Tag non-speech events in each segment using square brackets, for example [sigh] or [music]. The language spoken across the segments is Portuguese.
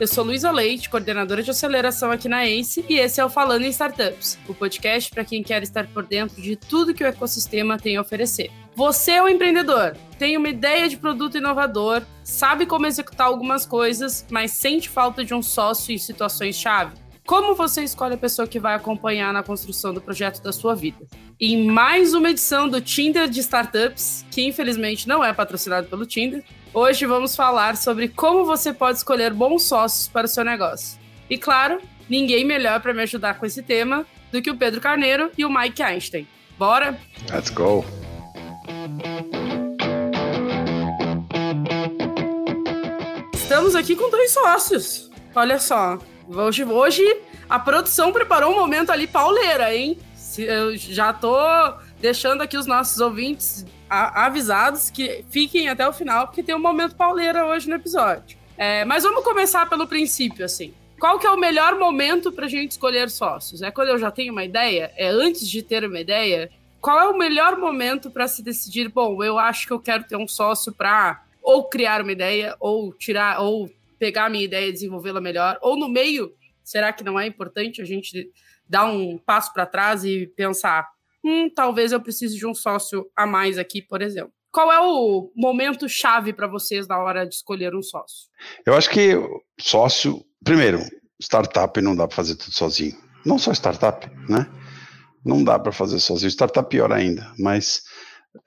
Eu sou Luísa Leite, coordenadora de aceleração aqui na ACE, e esse é o Falando em Startups, o podcast para quem quer estar por dentro de tudo que o ecossistema tem a oferecer. Você é um empreendedor, tem uma ideia de produto inovador, sabe como executar algumas coisas, mas sente falta de um sócio em situações-chave? Como você escolhe a pessoa que vai acompanhar na construção do projeto da sua vida? Em mais uma edição do Tinder de Startups, que infelizmente não é patrocinado pelo Tinder, Hoje vamos falar sobre como você pode escolher bons sócios para o seu negócio. E claro, ninguém melhor para me ajudar com esse tema do que o Pedro Carneiro e o Mike Einstein. Bora? Let's go! Estamos aqui com dois sócios. Olha só, hoje, hoje a produção preparou um momento ali pauleira, hein? Eu já tô deixando aqui os nossos ouvintes avisados que fiquem até o final, porque tem um momento pauleira hoje no episódio. É, mas vamos começar pelo princípio, assim. Qual que é o melhor momento para a gente escolher sócios? É quando eu já tenho uma ideia? É antes de ter uma ideia? Qual é o melhor momento para se decidir? Bom, eu acho que eu quero ter um sócio para ou criar uma ideia, ou tirar, ou pegar a minha ideia e desenvolvê-la melhor, ou no meio, será que não é importante a gente dar um passo para trás e pensar, hum, talvez eu precise de um sócio a mais aqui, por exemplo. Qual é o momento chave para vocês na hora de escolher um sócio? Eu acho que sócio, primeiro, startup não dá para fazer tudo sozinho. Não só startup, né? Não dá para fazer sozinho. Startup pior ainda, mas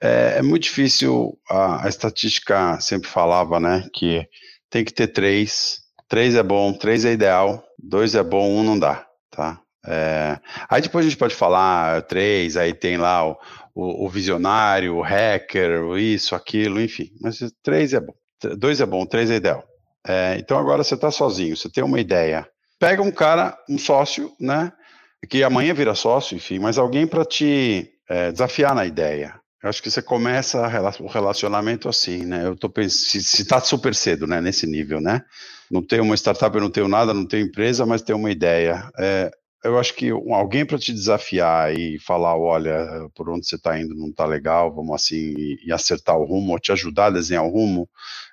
é, é muito difícil. A, a, estatística sempre falava, né, que tem que ter três. Três é bom, três é ideal, dois é bom, um não dá, tá? É, aí depois a gente pode falar três, aí tem lá o, o, o, visionário, o hacker, isso, aquilo, enfim. Mas três é bom, dois é bom, três é ideal. É, então agora você está sozinho, você tem uma ideia. Pega um cara, um sócio, né? Que amanhã vira sócio, enfim, mas alguém para te é, desafiar na ideia. Eu acho que você começa o relacionamento assim, né? Eu tô pensando, se, está super cedo, né? Nesse nível, né? Não tenho uma startup, eu não tenho nada, não tenho empresa, mas tenho uma ideia. É, eu acho que alguém para te desafiar e falar, olha, por onde você está indo não está legal, vamos assim, e, acertar o rumo, ou te ajudar a desenhar o rumo,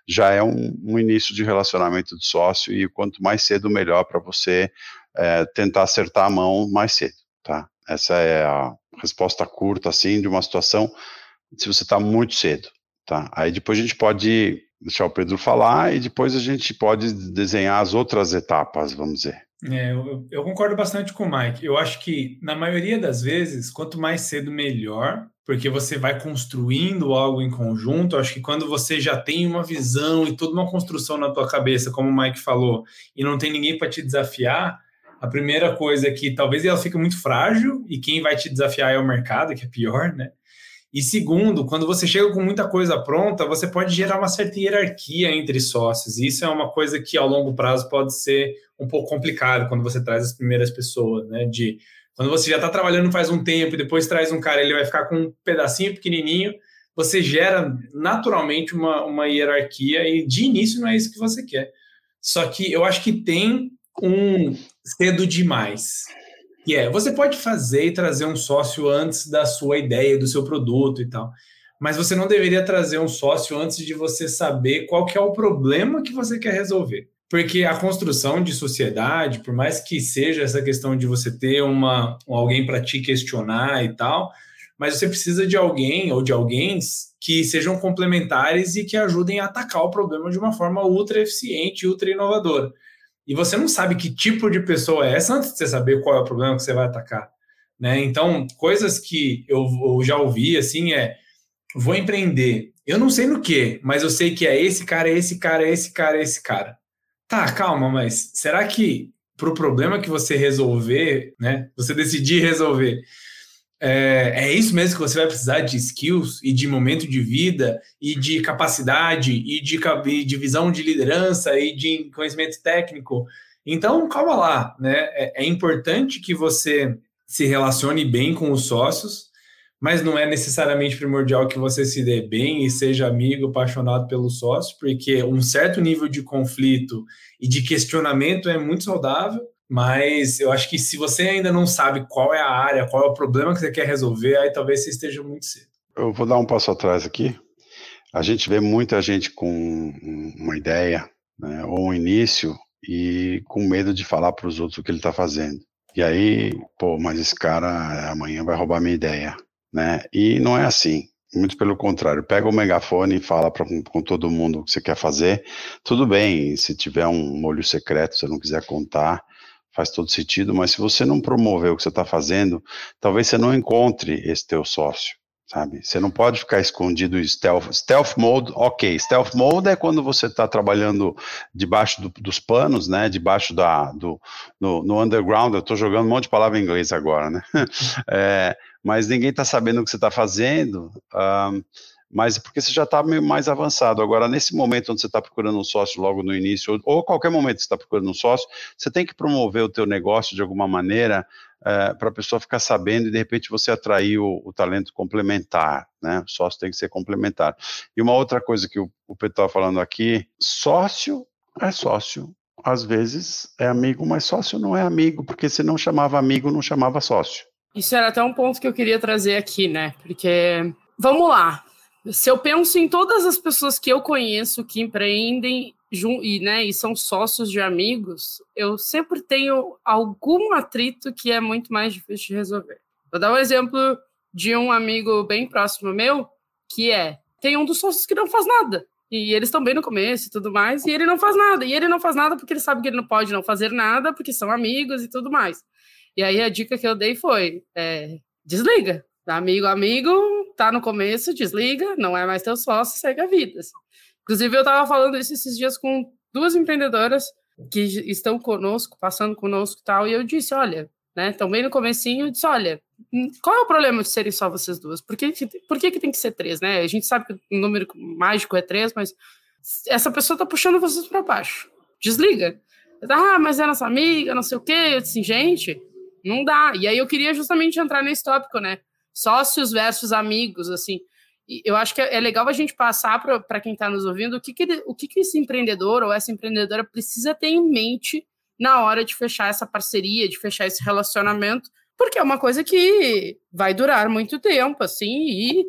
já é um, um início de relacionamento de sócio, e quanto mais cedo, melhor para você é, tentar acertar a mão mais cedo, tá? Essa é a resposta curta, assim, de uma situação, se você está muito cedo, tá? Aí depois a gente pode deixar o Pedro falar, e depois a gente pode desenhar as outras etapas, vamos dizer. É, eu, eu, concordo bastante com o Mike. Eu acho que, na maioria das vezes, quanto mais cedo, melhor, porque você vai construindo algo em conjunto. Eu acho que quando você já tem uma visão e toda uma construção na tua cabeça, como o Mike falou, e não tem ninguém para te desafiar, a primeira coisa é que talvez ela fique muito frágil e quem vai te desafiar é o mercado, que é pior, né? E segundo, quando você chega com muita coisa pronta, você pode gerar uma certa hierarquia entre sócios. E isso é uma coisa que, ao longo prazo, pode ser um pouco complicado quando você traz as primeiras pessoas, né? De quando você já está trabalhando faz um tempo e depois traz um cara, ele vai ficar com um pedacinho pequenininho, você gera naturalmente uma, uma hierarquia e de início não é isso que você quer. Só que eu acho que tem um cedo demais que é, você pode fazer e trazer um sócio antes da sua ideia, do seu produto e tal, mas você não deveria trazer um sócio antes de você saber qual que é o problema que você quer resolver. Porque a construção de sociedade, por mais que seja essa questão de você ter uma, alguém para te questionar e tal, mas você precisa de alguém ou de alguém que sejam complementares e que ajudem a atacar o problema de uma forma ultra eficiente, ultra inovadora e você não sabe que tipo de pessoa é essa antes de você saber qual é o problema que você vai atacar. Né? Então, coisas que eu, eu já ouvi assim é: vou empreender. Eu não sei no que, mas eu sei que é esse cara, esse cara, esse cara, esse cara. Tá, calma, mas será que para o problema que você resolver, né? Você decidir resolver, é, é, isso mesmo que você vai precisar de skills e de momento de vida e de capacidade e de, de visão de liderança e de conhecimento técnico. Então, calma lá, né? É, é importante que você se relacione bem com os sócios, mas não é necessariamente primordial que você se dê bem e seja amigo, apaixonado pelo sócio, porque um certo nível de conflito e de questionamento é muito saudável mas eu acho que se você ainda não sabe qual é a área, qual é o problema que você quer resolver, aí talvez você esteja muito cedo. Eu vou dar um passo atrás aqui. A gente vê muita gente com uma ideia, né, ou um início, e com medo de falar para os outros o que ele está fazendo. E aí, pô, mas esse cara amanhã vai roubar minha ideia, né? E não é assim. Muito pelo contrário, pega o megafone e fala pra, com todo mundo o que você quer fazer. Tudo bem, se tiver um molho secreto, se você não quiser contar, faz todo sentido, mas se você não promover o que você está fazendo, talvez você não encontre esse teu sócio sabe? Você não pode ficar escondido em stealth. Stealth mode, ok. Stealth mode é quando você está trabalhando debaixo do, dos panos, né? Debaixo da, do, no, no underground. Eu estou jogando um monte de palavra em inglês agora, né? [laughs] é, mas ninguém está sabendo o que você está fazendo. Um, mas porque você já está mais avançado. Agora, nesse momento onde você está procurando um sócio logo no início, ou, ou qualquer momento que você está procurando um sócio, você tem que promover o teu negócio de alguma maneira é, para a pessoa ficar sabendo e de repente você atrair o, o, talento complementar, né? O sócio tem que ser complementar. E uma outra coisa que o, o Pedro estava falando aqui, sócio é sócio. Às vezes é amigo, mas sócio não é amigo, porque se não chamava amigo, não chamava sócio. Isso era até um ponto que eu queria trazer aqui, né? Porque, vamos lá, se eu penso em todas as pessoas que eu conheço que empreendem e, né, e são sócios de amigos, eu sempre tenho algum atrito que é muito mais difícil de resolver. Vou dar um exemplo de um amigo bem próximo meu, que é, tem um dos sócios que não faz nada. E eles estão bem no começo e tudo mais, e ele não faz nada. E ele não faz nada porque ele sabe que ele não pode não fazer nada, porque são amigos e tudo mais. E aí a dica que eu dei foi: é, desliga. Amigo, amigo, tá no começo, desliga, não é mais teu sócio, segue a vida. Inclusive, eu estava falando isso esses dias com duas empreendedoras que estão conosco, passando conosco e tal, e eu disse, olha, né, também no comecinho, eu disse, olha, hum, qual é o problema de serem só vocês duas? Por que, por que, que tem que ser três, né? A gente sabe que o número mágico é três, mas essa pessoa tá puxando vocês para baixo. Desliga. Ah, mas é nossa amiga, não sei o quê. Eu disse, gente, não dá. E aí eu queria justamente entrar nesse tópico, né? Sócios versus amigos, assim. E eu acho que é legal a gente passar para quem está nos ouvindo o que, que, ele, o que, que esse empreendedor ou essa empreendedora precisa ter em mente na hora de fechar essa parceria, de fechar esse relacionamento, porque é uma coisa que vai durar muito tempo, assim, e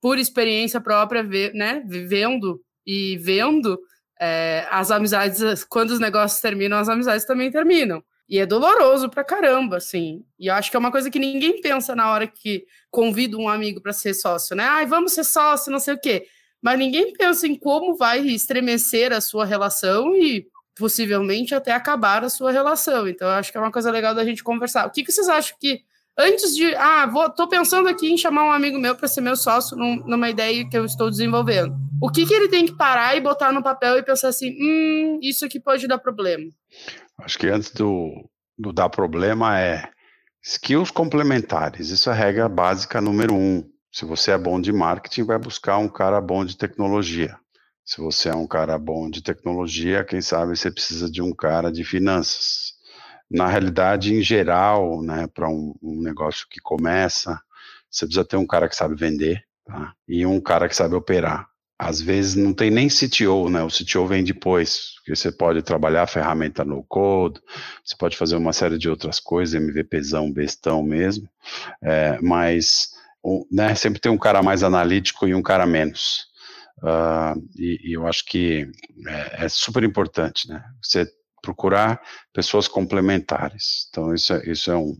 por experiência própria, né, vivendo e vendo é, as amizades, quando os negócios terminam, as amizades também terminam. E é doloroso pra caramba, assim. E eu acho que é uma coisa que ninguém pensa na hora que convida um amigo para ser sócio, né? Ai, vamos ser sócio, não sei o quê. Mas ninguém pensa em como vai estremecer a sua relação e possivelmente até acabar a sua relação. Então, eu acho que é uma coisa legal da gente conversar. O que, que vocês acham que antes de, ah, vou, tô pensando aqui em chamar um amigo meu para ser meu sócio num, numa ideia que eu estou desenvolvendo. O que, que ele tem que parar e botar no papel e pensar assim, hum, isso aqui pode dar problema? Acho que antes do, do dar problema é skills complementares. Isso é a regra básica número um. Se você é bom de marketing, vai buscar um cara bom de tecnologia. Se você é um cara bom de tecnologia, quem sabe você precisa de um cara de finanças. Na realidade, em geral, né, para um, um, negócio que começa, você precisa ter um cara que sabe vender tá? e um cara que sabe operar às vezes não tem nem CTO, né? O CTO vem depois, porque você pode trabalhar a ferramenta no code, você pode fazer uma série de outras coisas, MVPzão, bestão mesmo, é, mas né, sempre tem um cara mais analítico e um cara menos. Uh, e, e, eu acho que é, é, super importante, né? Você procurar pessoas complementares. Então, isso é, isso é um.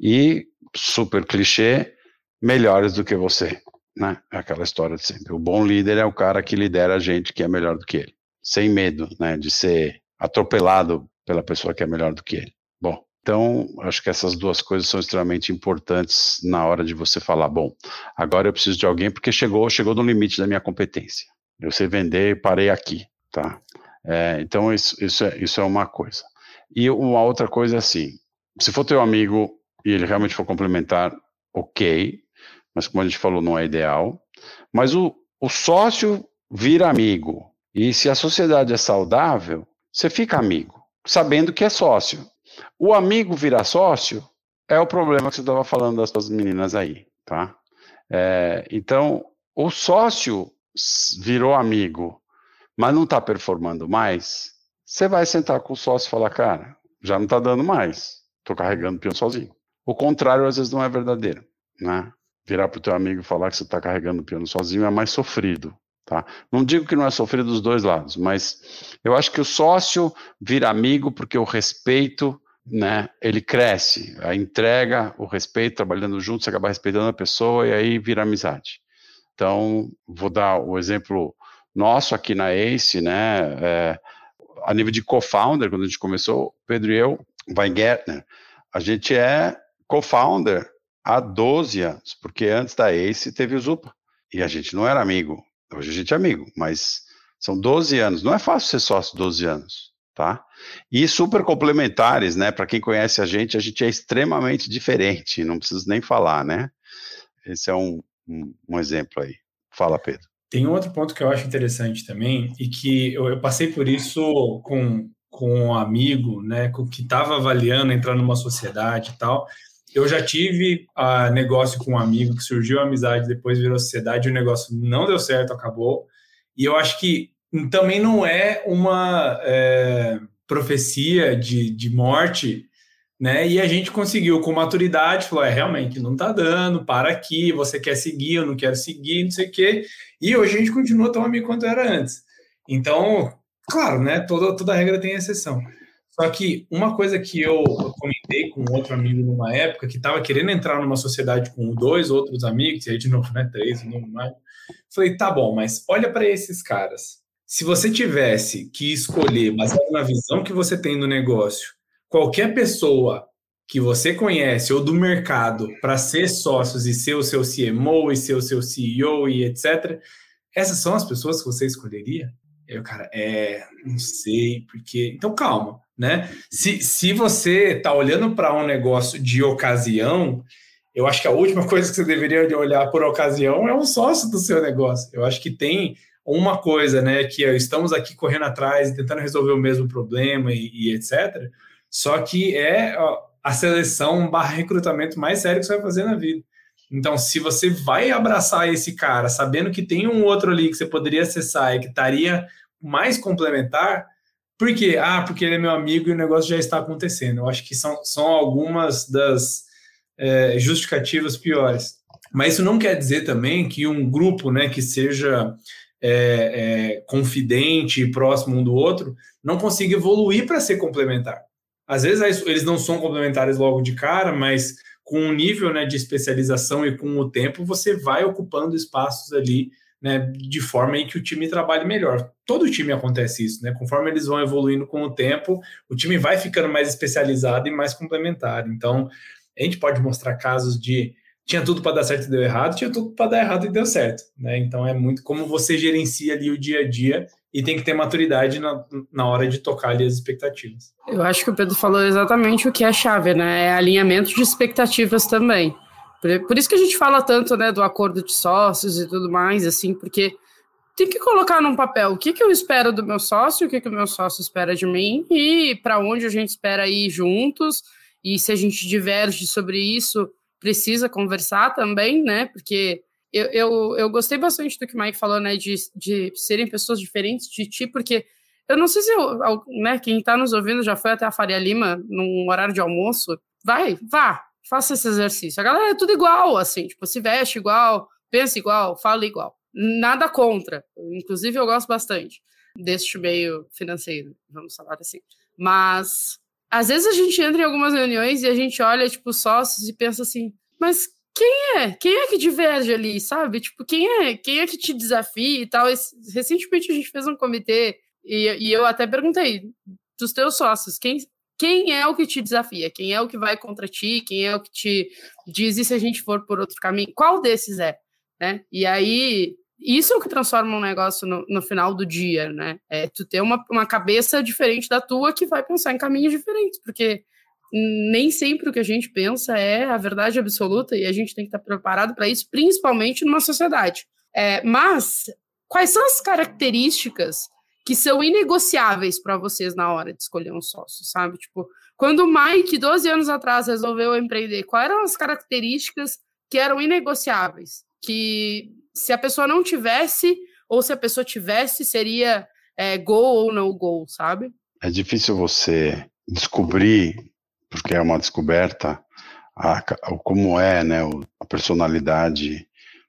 E, super clichê, melhores do que você né? É aquela história de sempre. O bom líder é o cara que lidera a gente que é melhor do que ele, sem medo, né, de ser atropelado pela pessoa que é melhor do que ele. Bom, então acho que essas duas coisas são extremamente importantes na hora de você falar, bom, agora eu preciso de alguém porque chegou, chegou no limite da minha competência. Eu sei vender, parei aqui, tá? É, então isso, isso, é, isso é uma coisa. E uma outra coisa é assim, se for teu amigo e ele realmente for complementar, ok, mas como a gente falou, não é ideal. Mas o, o sócio vira amigo. E se a sociedade é saudável, você fica amigo, sabendo que é sócio. O amigo virar sócio é o problema que você estava falando das suas meninas aí, tá? É, então, o sócio virou amigo, mas não está performando mais, você vai sentar com o sócio e falar, cara, já não está dando mais, estou carregando o peão sozinho. O contrário, às vezes, não é verdadeiro, né? Virar para o teu amigo e falar que você está carregando o piano sozinho é mais sofrido, Tá? Não digo que não é sofrido dos dois lados, mas eu acho que o sócio vira amigo porque o respeito, né, ele cresce, a entrega, o respeito, trabalhando junto, você acaba respeitando a pessoa e aí vira amizade. Então, vou dar o exemplo nosso aqui na ACE, né, é, a nível de co-founder, quando a gente começou, Pedro e eu, Weingärtner, a gente é co-founder há 12 anos, porque antes da ACE teve o Zupa, e a gente não era amigo, Hoje a gente é amigo, mas são 12 anos. Não é fácil ser sócio 12 anos, tá? E super complementares, né? Para quem conhece a gente, a gente é extremamente diferente, não preciso nem falar, né? Esse é um, um, um exemplo aí. Fala, Pedro. Tem outro ponto que eu acho interessante também, e que eu, eu passei por isso com, com um amigo, né, com, que estava avaliando entrar numa sociedade e tal, eu já tive uh, negócio com um amigo que surgiu a amizade, depois virou sociedade, o negócio não deu certo, acabou. E eu acho que também não é uma é, profecia de, de morte, né? E a gente conseguiu com maturidade, falou, é, realmente, não tá dando, para aqui, você quer seguir, eu não quero seguir, não sei o quê. E hoje a gente continua tão amigo quanto era antes. Então, claro, né? Toda, toda regra tem exceção. Só que uma coisa que eu comentei com outro amigo numa época, que estava querendo entrar numa sociedade com dois outros amigos, e aí de novo, né, três, não mais. Falei, tá bom, mas olha para esses caras. Se você tivesse que escolher, baseado na visão que você tem no negócio, qualquer pessoa que você conhece ou do mercado para ser sócios e ser o seu CMO e ser o seu CEO e etc., essas são as pessoas que você escolheria? O cara, é, não sei, porque. Então calma né? Se, se você está olhando para um negócio de ocasião, eu acho que a última [laughs] coisa que você deveria olhar por ocasião é um sócio do seu negócio. Eu acho que tem uma coisa, né, que estamos aqui correndo atrás e tentando resolver o mesmo problema e, e etc. Só que é a seleção barra recrutamento mais sério que você vai fazer na vida. Então, se você vai abraçar esse cara sabendo que tem um outro ali que você poderia acessar e que estaria mais complementar, por quê? Ah, porque ele é meu amigo e o negócio já está acontecendo. Eu acho que são, são algumas das é, justificativas piores. Mas isso não quer dizer também que um grupo né, que seja é, é, confidente e próximo um do outro não consiga evoluir para ser complementar. Às vezes eles não são complementares logo de cara, mas com o nível né, de especialização e com o tempo, você vai ocupando espaços ali né, de forma em que o time trabalhe melhor. Todo time acontece isso, né? Conforme eles vão evoluindo com o tempo, o time vai ficando mais especializado e mais complementar. Então, a gente pode mostrar casos de tinha tudo para dar certo e deu errado, tinha tudo para dar errado e deu certo, né? Então é muito como você gerencia ali o dia a dia e tem que ter maturidade na, na hora de tocar ali as expectativas. Eu acho que o Pedro falou exatamente o que é chave, né? É alinhamento de expectativas também. Por, isso que a gente fala tanto, né, do acordo de sócios e tudo mais, assim, porque tem que colocar num papel o que, que eu espero do meu sócio, o que, que o meu sócio espera de mim e para onde a gente espera ir juntos. E se a gente diverge sobre isso, precisa conversar também, né? Porque eu, eu, eu gostei bastante do que o Mike falou, né? De, de serem pessoas diferentes de ti, porque eu não sei se eu, né, quem está nos ouvindo já foi até a Faria Lima num horário de almoço. Vai, vá, faça esse exercício. A galera é tudo igual, assim, tipo, se veste igual, pensa igual, fala igual. Nada contra. Inclusive, eu gosto bastante deste meio financeiro, vamos falar assim. Mas, às vezes a gente entra em algumas reuniões e a gente olha, tipo, sócios e pensa assim, mas quem é? Quem é que diverge ali, sabe? Tipo, quem é? Quem é que te desafia e tal? Recentemente a gente fez um comitê e, e eu até perguntei dos teus sócios, quem, quem é o que te desafia, quem é o que vai contra ti, quem é o que te diz e se a gente for por outro caminho, qual desses é, né? E aí, isso é o que transforma um negócio no, no final do dia, né? É tu ter uma, uma cabeça diferente da tua que vai pensar em caminhos diferentes, porque nem sempre o que a gente pensa é a verdade absoluta e a gente tem que estar preparado para isso, principalmente numa sociedade. É, mas quais são as características que são inegociáveis para vocês na hora de escolher um sócio, sabe? Tipo, quando o Mike, 12 anos atrás, resolveu empreender, quais eram as características que eram inegociáveis? Que se a pessoa não tivesse, ou se a pessoa tivesse, seria é, go ou não go, sabe? É difícil você descobrir, porque é uma descoberta, a, como é né, a personalidade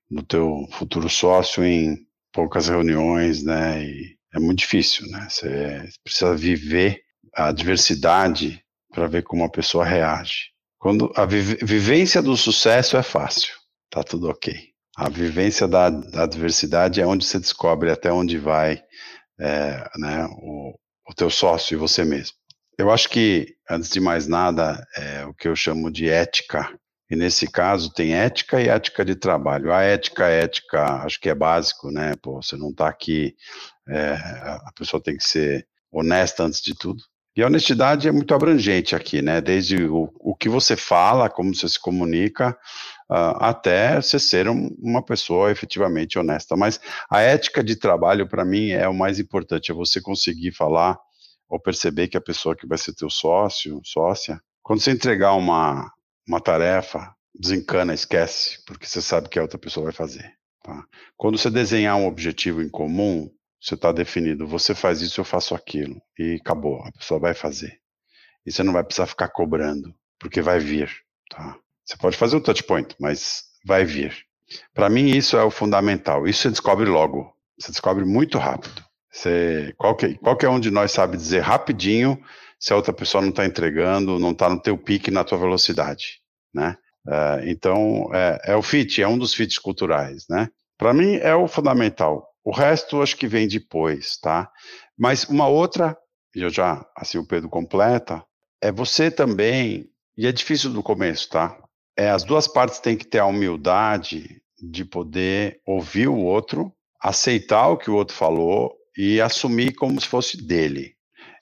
do teu futuro sócio em poucas reuniões, né? E é muito difícil, né? Você precisa viver a diversidade para ver como a pessoa reage. Quando a vivência do sucesso é fácil, tá tudo ok. A vivência da, da adversidade é onde você descobre até onde vai é, né, o, o teu sócio e você mesmo. Eu acho que, antes de mais nada, é o que eu chamo de ética. E nesse caso tem ética e ética de trabalho. A ética, ética, acho que é básico, né? Pô, você não está aqui, é, a pessoa tem que ser honesta antes de tudo. E a honestidade é muito abrangente aqui, né? Desde o, o que você fala, como você se comunica, uh, até você ser um, uma pessoa efetivamente honesta. Mas a ética de trabalho, para mim, é o mais importante, é você conseguir falar ou perceber que a pessoa que vai ser teu sócio, sócia, quando você entregar uma, uma tarefa, desencana, esquece, porque você sabe que a outra pessoa vai fazer. Tá? Quando você desenhar um objetivo em comum, você está definido, você faz isso, eu faço aquilo, e acabou, a pessoa vai fazer. E você não vai precisar ficar cobrando, porque vai vir. Tá? Você pode fazer o touch point, mas vai vir. Para mim, isso é o fundamental. Isso você descobre logo. Você descobre muito rápido. Você, qualquer, qualquer um de nós sabe dizer rapidinho se a outra pessoa não está entregando, não está no teu pique, na tua velocidade, né? Uh, então, é, é, o fit, é um dos fits culturais, né? Para mim, é o fundamental. O resto, acho que vem depois, tá? Mas uma outra, e eu já, assim, o Pedro completa, é você também, e é difícil no começo, tá? É, as duas partes têm que ter a humildade de poder ouvir o outro, aceitar o que o outro falou e assumir como se fosse dele.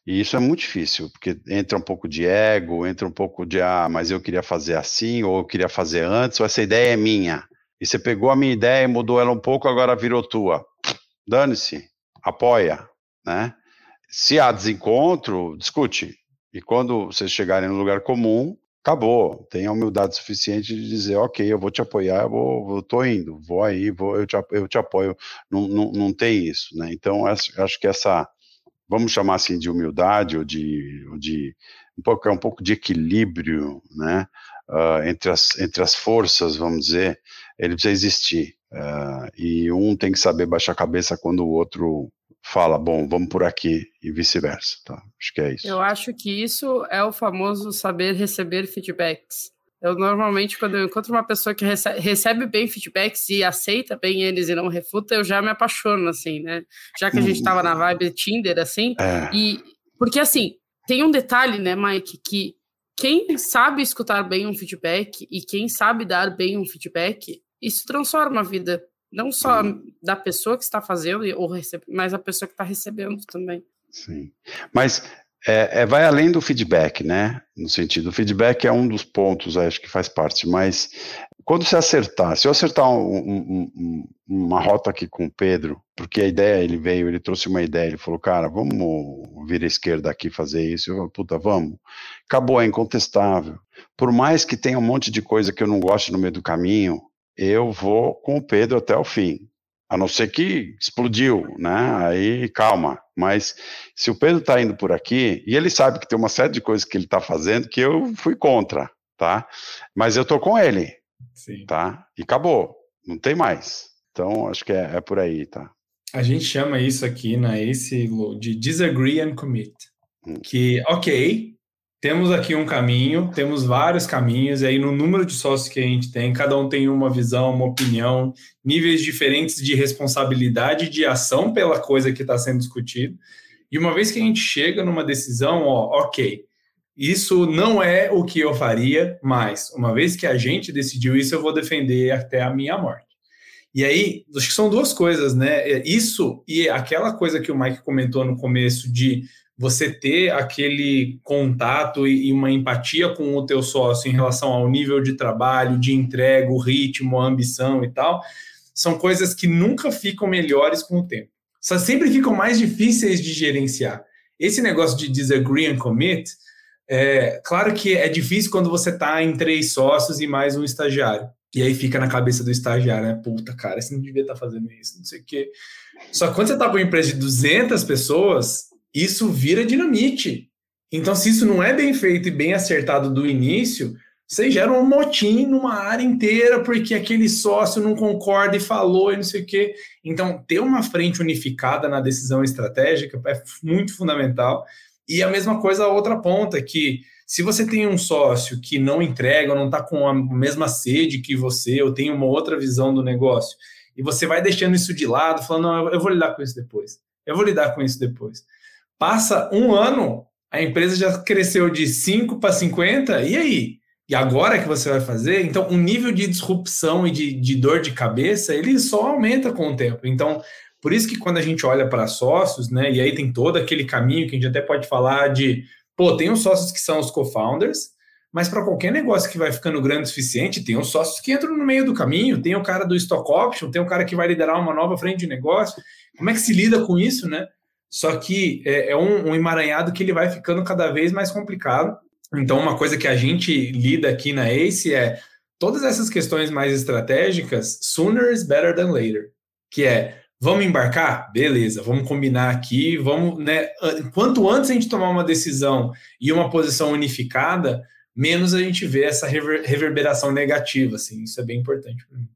E isso é muito difícil, porque entra um pouco de ego, entra um pouco de, ah, mas eu queria fazer assim, ou eu queria fazer antes, ou essa ideia é minha. E você pegou a minha ideia e mudou ela um pouco, agora virou tua. Dane-se, apoia, né? Se há desencontro, discute. E quando vocês chegarem no lugar comum, acabou. Tenha humildade suficiente de dizer, ok, eu vou te apoiar, eu, vou, eu tô indo, vou aí, vou, eu, te, eu te apoio. Não, não, não tem isso, né? Então, acho, que essa, vamos chamar assim de humildade ou de, ou de um pouco, é um pouco de equilíbrio, né? Uh, entre, as, entre as forças, vamos dizer, ele precisa existir. Uh, e um tem que saber baixar a cabeça quando o outro fala, bom, vamos por aqui e vice-versa, tá? Acho que é isso. Eu acho que isso é o famoso saber receber feedbacks. Eu normalmente, quando eu encontro uma pessoa que recebe, recebe bem feedbacks e aceita bem eles e não refuta, eu já me apaixono, assim, né? Já que a gente estava na vibe Tinder, assim, é. e... Porque, assim, tem um detalhe, né, Mike, que quem sabe escutar bem um feedback e quem sabe dar bem um feedback, isso transforma a vida não só Sim. da pessoa que está fazendo, ou recebe, mas a pessoa que está recebendo também. Sim. Mas é, é, vai além do feedback, né? No sentido, o feedback é um dos pontos, acho que faz parte, mas quando você acertar, se eu acertar um, um, um, uma rota aqui com o Pedro, porque a ideia, ele veio, ele trouxe uma ideia, ele falou, cara, vamos vir à esquerda aqui fazer isso, eu falei, puta, vamos. Acabou, é incontestável. Por mais que tenha um monte de coisa que eu não goste no meio do caminho, eu vou com o Pedro até o fim. A não ser que explodiu, né? Aí calma. Mas se o Pedro está indo por aqui, e ele sabe que tem uma série de coisas que ele está fazendo que eu fui contra, tá? Mas eu tô com ele, Sim. tá? E acabou, não tem mais. Então acho que é, é por aí, tá? A gente chama isso aqui na Ace de disagree and commit. Hum. Que, ok, temos aqui um caminho, temos vários caminhos, e aí no número de sócios que a gente tem, cada um tem uma visão, uma opinião, níveis diferentes de responsabilidade de ação pela coisa que está sendo discutida. E uma vez que a gente chega numa decisão, ó, ok, isso não é o que eu faria, mas uma vez que a gente decidiu isso, eu vou defender até a minha morte. E aí, acho que são duas coisas, né? Isso e aquela coisa que o Mike comentou no começo de você ter aquele contato e, uma empatia com o teu sócio em relação ao nível de trabalho, de entrega, o ritmo, a ambição e tal, são coisas que nunca ficam melhores com o tempo. Só sempre ficam mais difíceis de gerenciar. Esse negócio de disagree and commit, é, claro que é difícil quando você está em três sócios e mais um estagiário. E aí fica na cabeça do estagiário, né? Puta, cara, você não devia estar tá fazendo isso, não sei o quê. Só que quando você está com uma empresa de 200 pessoas, isso vira dinamite. Então, se isso não é bem feito e bem acertado do início, você gera um motim numa área inteira porque aquele sócio não concorda e falou e não sei o quê. Então, ter uma frente unificada na decisão estratégica é muito fundamental. E a mesma coisa a outra ponta, que se você tem um sócio que não entrega, ou não está com a mesma sede que você, ou tem uma outra visão do negócio, e você vai deixando isso de lado, falando, não, eu vou lidar com isso depois. Eu vou lidar com isso depois. Passa um ano, a empresa já cresceu de 5 para 50, e aí? E agora que você vai fazer, então o nível de disrupção e de, de dor de cabeça, ele só aumenta com o tempo. Então, por isso que quando a gente olha para sócios, né, e aí tem todo aquele caminho que a gente até pode falar de, pô, tem os sócios que são os co-founders, mas para qualquer negócio que vai ficando grande o suficiente, tem os sócios que entram no meio do caminho, tem o cara do stock option, tem o cara que vai liderar uma nova frente de negócio. Como é que se lida com isso, né? Só que é, é um, um emaranhado que ele vai ficando cada vez mais complicado. Então, uma coisa que a gente lida aqui na ACE é todas essas questões mais estratégicas, sooner is better than later, que é vamos embarcar? Beleza, vamos combinar aqui, vamos, né? Quanto antes a gente tomar uma decisão e uma posição unificada, menos a gente vê essa rever, reverberação negativa, assim, isso é bem importante para mim.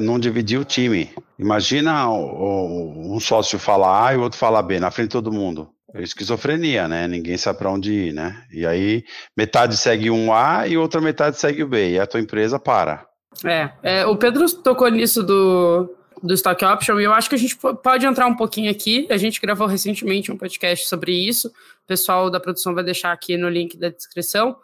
Não dividir o time. Imagina um sócio falar A e o outro falar B na frente de todo mundo. É esquizofrenia, né? Ninguém sabe para onde ir, né? E aí metade segue um A e outra metade segue o B. E a tua empresa para. É, é o Pedro tocou nisso do, do Stock Option e eu acho que a gente pode entrar um pouquinho aqui. A gente gravou recentemente um podcast sobre isso. O pessoal da produção vai deixar aqui no link da descrição.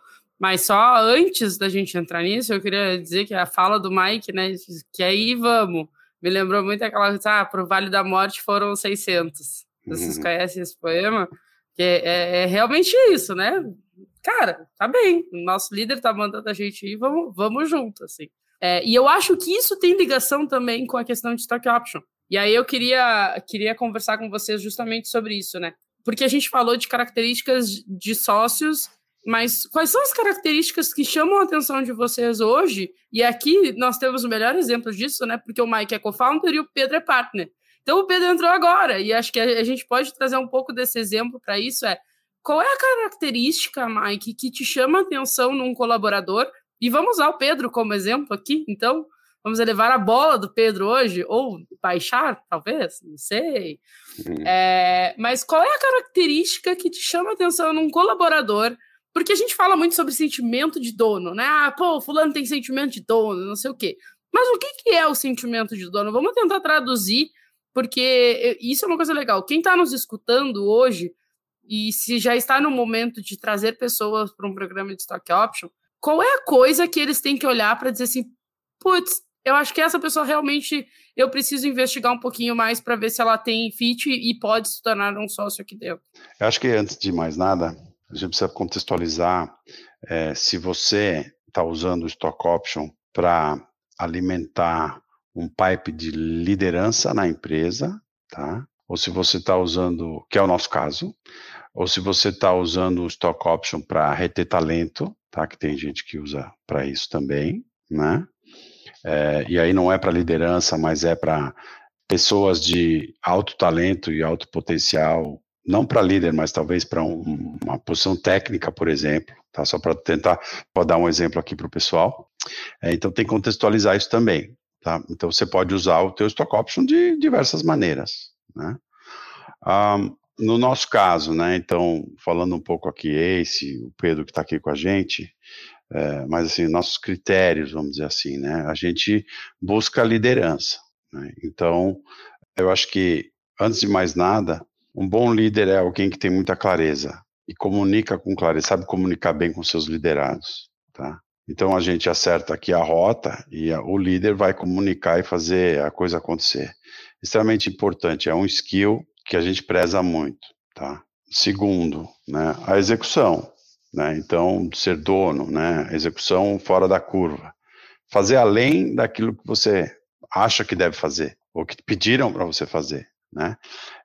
Mas só antes da gente entrar nisso, eu queria dizer que a fala do Mike, né, que aí vamos, me lembrou muito aquela, ah, pro Vale da Morte foram 600. Vocês uhum. conhecem esse poema? Que é, é, é, realmente isso, né? Cara, tá bem. O nosso líder tá mandando a gente ir, vamos, vamos junto, assim. É, e eu acho que isso tem ligação também com a questão de stock option. E aí eu queria, queria conversar com vocês justamente sobre isso, né? Porque a gente falou de características de sócios, mas quais são as características que chamam a atenção de vocês hoje? E aqui nós temos o melhor exemplo disso, né? Porque o Mike é co-founder e o Pedro é partner. Então o Pedro entrou agora, e acho que a, gente pode trazer um pouco desse exemplo para isso. É qual é a característica, Mike, que te chama a atenção num colaborador? E vamos usar o Pedro como exemplo aqui, então. Vamos levar a bola do Pedro hoje, ou baixar, talvez, não sei. Uhum. É, mas qual é a característica que te chama a atenção num colaborador? Porque a gente fala muito sobre sentimento de dono, né? Ah, pô, fulano tem sentimento de dono, não sei o quê. Mas o que, que é o sentimento de dono? Vamos tentar traduzir porque isso é uma coisa legal. Quem está nos escutando hoje, e se já está no momento de trazer pessoas para um programa de stock option, qual é a coisa que eles têm que olhar para dizer assim, putz, eu acho que essa pessoa realmente eu preciso investigar um pouquinho mais para ver se ela tem fit e pode se tornar um sócio aqui dentro. Eu acho que antes de mais nada, a gente precisa contextualizar é, se você está usando o stock option para alimentar um pipe de liderança na empresa, tá? Ou se você está usando, que é o nosso caso, ou se você está usando o stock option para reter talento, tá? Que tem gente que usa para isso também, né? É, e aí não é para liderança, mas é para pessoas de alto talento e alto potencial, não para líder, mas talvez para um, uma posição técnica, por exemplo, tá? Só para tentar, pode dar um exemplo aqui para o pessoal. É, então tem que contextualizar isso também. Tá? Então você pode usar o teu stock option de diversas maneiras, né? Um, no nosso caso, né? Então falando um pouco aqui esse, o Pedro que está aqui com a gente, é, mas assim nossos critérios, vamos dizer assim, né? A gente busca liderança. Né? Então eu acho que antes de mais nada, um bom líder é alguém que tem muita clareza e comunica com clareza, sabe comunicar bem com seus liderados, tá? Então a gente acerta aqui a rota e a, o líder vai comunicar e fazer a coisa acontecer. Extremamente importante, é um skill que a gente preza muito, tá? Segundo, né, a execução, né? Então ser dono, né, execução fora da curva, fazer além daquilo que você acha que deve fazer ou que pediram para você fazer, né?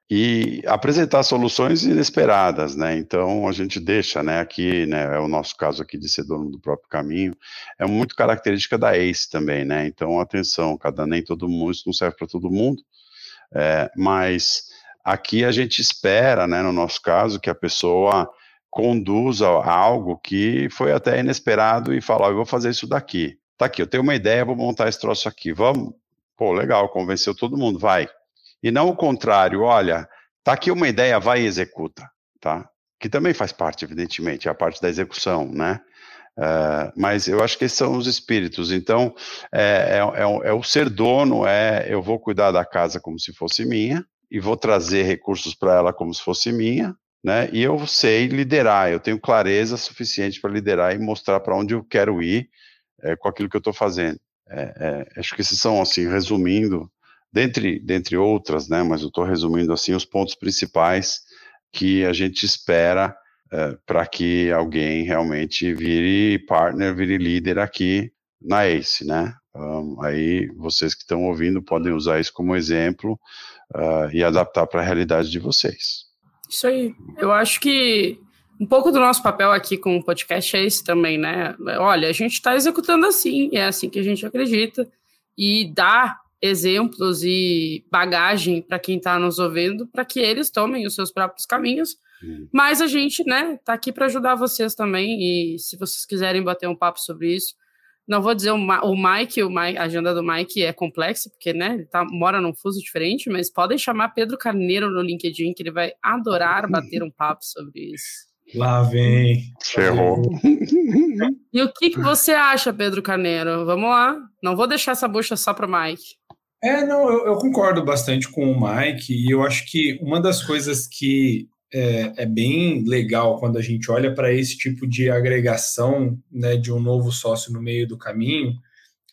E apresentar soluções inesperadas, né? Então a gente deixa, né? Aqui, né? É o nosso caso aqui de ser dono do próprio caminho, é muito característica da ACE também, né? Então atenção, cada nem todo mundo, isso não serve para todo mundo, é, mas aqui a gente espera, né? No nosso caso, que a pessoa conduz a, a algo que foi até inesperado e fala, oh, eu vou fazer isso daqui. Tá aqui, eu tenho uma ideia, vou montar esse troço aqui. Vamos? Pô, legal, convenceu todo mundo, vai. E não o contrário, olha, tá aqui uma ideia, vai e executa, tá? Que também faz parte, evidentemente, é a parte da execução, né? Uh, mas eu acho que esses são os espíritos. Então, é, é, é, é, o ser dono, é eu vou cuidar da casa como se fosse minha e vou trazer recursos para ela como se fosse minha, né? E eu sei liderar, eu tenho clareza suficiente para liderar e mostrar para onde eu quero ir é, com aquilo que eu estou fazendo. É, acho que esses são, assim, resumindo, dentre, dentre outras, né? Mas eu estou resumindo assim os pontos principais que a gente espera é, para que alguém realmente vire partner, vire líder aqui na ACE, né? Um, aí vocês que estão ouvindo podem usar isso como exemplo uh, e adaptar para a realidade de vocês. Isso aí. Eu acho que um pouco do nosso papel aqui com o podcast é esse também, né? Olha, a gente está executando assim, é assim que a gente acredita, e dá exemplos e bagagem para quem está nos ouvindo, para que eles tomem os seus próprios caminhos mas a gente, né, tá aqui para ajudar vocês também. E se vocês quiserem bater um papo sobre isso, não vou dizer o, Ma o Mike, o Mike, a agenda do Mike é complexa, porque, né, ele tá, mora num fuso diferente, mas podem chamar Pedro Carneiro no LinkedIn, que ele vai adorar bater um papo sobre isso. Lá vem. Ferrou. E o que, que você acha, Pedro Carneiro? Vamos lá. Não vou deixar essa bucha só para o Mike. É, não, eu, eu, concordo bastante com o Mike, e eu acho que uma das coisas que é, é bem legal quando a gente olha para esse tipo de agregação né, de um novo sócio no meio do caminho,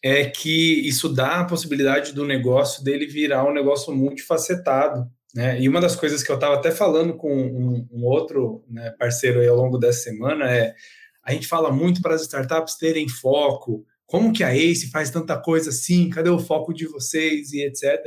é que isso dá a possibilidade do negócio dele virar um negócio multifacetado. Né? E uma das coisas que eu estava até falando com um, um outro né, parceiro ao longo dessa semana é a gente fala muito para as startups terem foco, como que a Ace faz tanta coisa assim, cadê o foco de vocês e etc.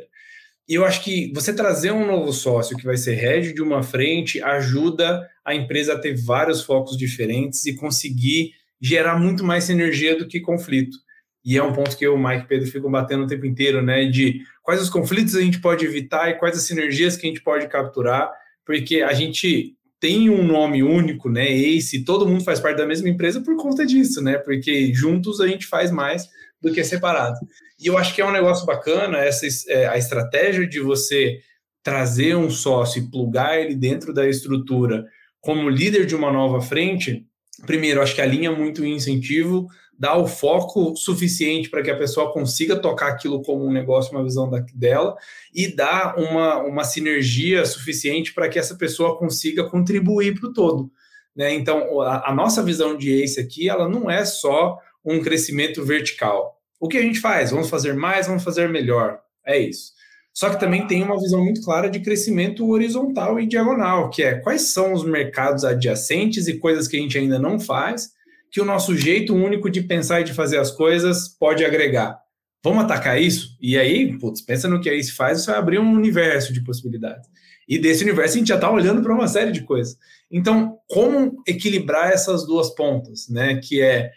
E eu acho que você trazer um novo sócio que vai ser head de uma frente ajuda a empresa a ter vários focos diferentes e conseguir gerar muito mais sinergia do que conflito. E é um ponto que eu, Mike e Pedro ficam batendo o tempo inteiro, né? De quais os conflitos a gente pode evitar e quais as sinergias que a gente pode capturar, porque a gente tem um nome único, né? Ace, todo mundo faz parte da mesma empresa por conta disso, né? Porque juntos a gente faz mais do que separado. E eu acho que é um negócio bacana essa é, a estratégia de você trazer um sócio e plugar ele dentro da estrutura como líder de uma nova frente. Primeiro, acho que alinha muito o incentivo, dá o foco suficiente para que a pessoa consiga tocar aquilo como um negócio, uma visão da, dela, e dá uma, uma sinergia suficiente para que essa pessoa consiga contribuir para o todo. Né? Então, a, a nossa visão de ACE aqui, ela não é só um crescimento vertical. O que a gente faz? Vamos fazer mais, vamos fazer melhor. É isso. Só que também tem uma visão muito clara de crescimento horizontal e diagonal, que é quais são os mercados adjacentes e coisas que a gente ainda não faz, que o nosso jeito único de pensar e de fazer as coisas pode agregar. Vamos atacar isso? E aí, putz, pensa no que aí se faz, isso vai abrir um universo de possibilidades. E desse universo a gente já está olhando para uma série de coisas. Então, como equilibrar essas duas pontas, né? Que é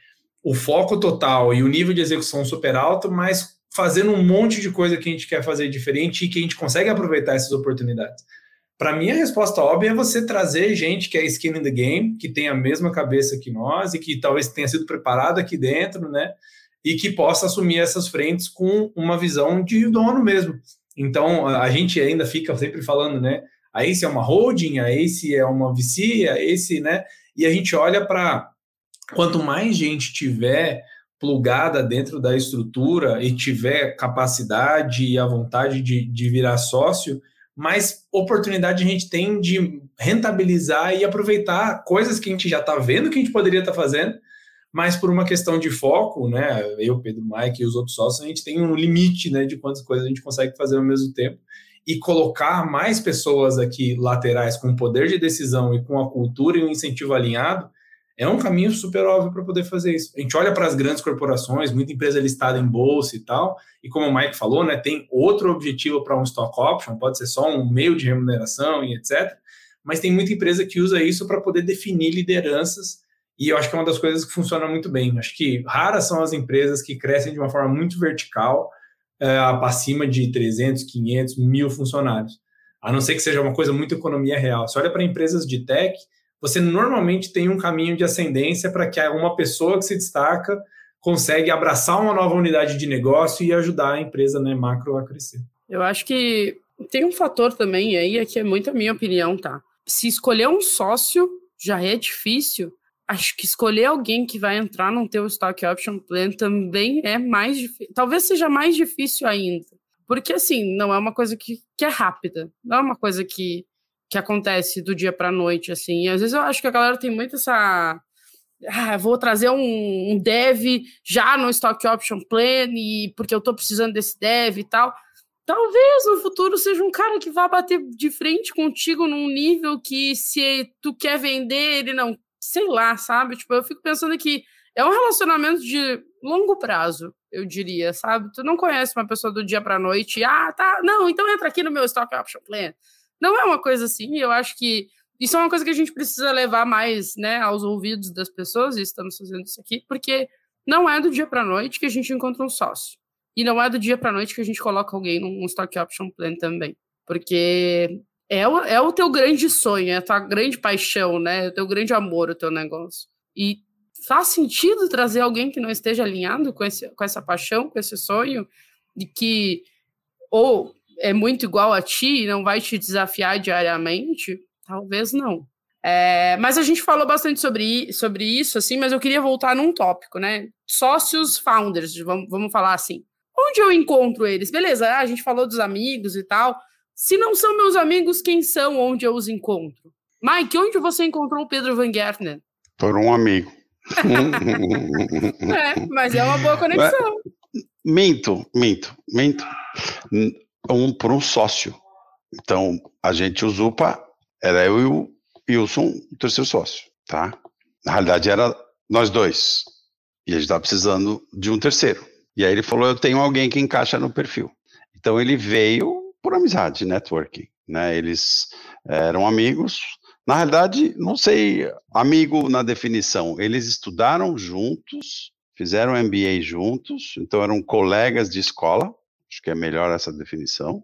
o foco total e o nível de execução super alto, mas fazendo um monte de coisa que a gente quer fazer diferente e que a gente consegue aproveitar essas oportunidades. Para mim, a resposta óbvia é você trazer gente que é skin in the game, que tem a mesma cabeça que nós e que talvez tenha sido preparado aqui dentro, né? E que possa assumir essas frentes com uma visão de dono mesmo. Então, a gente ainda fica sempre falando, né? A Ace é uma holding, a Ace é uma VC, a Ace, né? E a gente olha para quanto mais gente tiver plugada dentro da estrutura e tiver capacidade e a vontade de, de virar sócio, mais oportunidade a gente tem de rentabilizar e aproveitar coisas que a gente já está vendo que a gente poderia estar tá fazendo, mas por uma questão de foco, né? Eu, Pedro, Mike e os outros sócios, a gente tem um limite né, de quantas coisas a gente consegue fazer ao mesmo tempo. E colocar mais pessoas aqui laterais com poder de decisão e com a cultura e o incentivo alinhado é um caminho super óbvio para poder fazer isso. A gente olha para as grandes corporações, muita empresa listada em bolsa e tal, e como o Mike falou, né, tem outro objetivo para um stock option, pode ser só um meio de remuneração e etc. Mas tem muita empresa que usa isso para poder definir lideranças, e eu acho que é uma das coisas que funciona muito bem. Acho que raras são as empresas que crescem de uma forma muito vertical, é, acima de 300, 500, mil funcionários. A não ser que seja uma coisa muito economia real. Você olha para empresas de tech, você normalmente tem um caminho de ascendência para que uma pessoa que se destaca consegue abraçar uma nova unidade de negócio e ajudar a empresa né, macro a crescer. Eu acho que tem um fator também aí, aqui é muito a minha opinião, tá? Se escolher um sócio já é difícil, acho que escolher alguém que vai entrar no teu stock option plan também é mais difícil. Talvez seja mais difícil ainda. Porque, assim, não é uma coisa que, que é rápida. Não é uma coisa que, que acontece do dia para noite, assim. E às vezes eu acho que a galera tem muito essa. Ah, vou trazer um, um dev já no stock option plan, e, porque eu tô precisando desse dev e tal. Talvez no futuro seja um cara que vá bater de frente contigo num nível que, se tu quer vender, ele não sei lá, sabe? Tipo, eu fico pensando que é um relacionamento de longo prazo, eu diria, sabe? Tu não conhece uma pessoa do dia para noite, ah, tá, não, então entra aqui no meu Stock Option Plan. Não é uma coisa assim, eu acho que isso é uma coisa que a gente precisa levar mais, né, aos ouvidos das pessoas, e estamos fazendo isso aqui, porque não é do dia para noite que a gente encontra um sócio. E não é do dia para noite que a gente coloca alguém num Stock Option Plan também. Porque é o, é o teu grande sonho, é a tua grande paixão, né? O teu grande amor, o teu negócio. E faz sentido trazer alguém que não esteja alinhado com, esse, com essa paixão, com esse sonho, de que ou é muito igual a ti e não vai te desafiar diariamente? Talvez não. É, mas a gente falou bastante sobre, sobre isso, assim, mas eu queria voltar num tópico, né? Sócios founders, vamos, vamos falar assim. Onde eu encontro eles? Beleza, a gente falou dos amigos e tal, se não são meus amigos, quem são onde eu os encontro? Mike, onde você encontrou o Pedro Van Gertner? Por um amigo. [laughs] é, mas é uma boa conexão. Minto, minto, minto. Um, por um sócio. Então, a gente, o Zupa, era eu e o Wilson, o terceiro sócio, tá? Na realidade, era nós dois. E a gente estava precisando de um terceiro. E aí ele falou: Eu tenho alguém que encaixa no perfil. Então ele veio por amizade, networking, né? Eles eram amigos. Na realidade, não sei, amigo na definição. Eles estudaram juntos, fizeram MBA juntos, então eram colegas de escola. Acho que é melhor essa definição.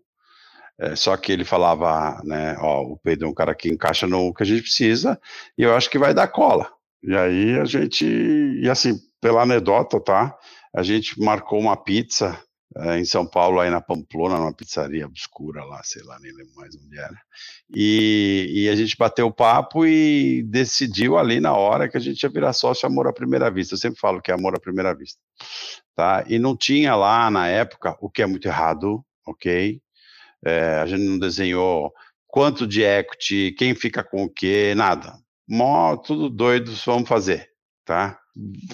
É, só que ele falava, né, ó, o Pedro é um cara que encaixa no que a gente precisa, e eu acho que vai dar cola. E aí a gente, e assim, pela anedota, tá? A gente marcou uma pizza é, em São Paulo, aí na Pamplona, numa pizzaria obscura lá, sei lá, nem lembro mais onde era. E, e, a gente bateu o papo e decidiu ali na hora que a gente ia virar sócio amor à primeira vista. Eu sempre falo que é amor à primeira vista. Tá? E não tinha lá na época, o que é muito errado, ok? É, a gente não desenhou quanto de equity, quem fica com o quê, nada. Mó, tudo doido, vamos fazer, tá?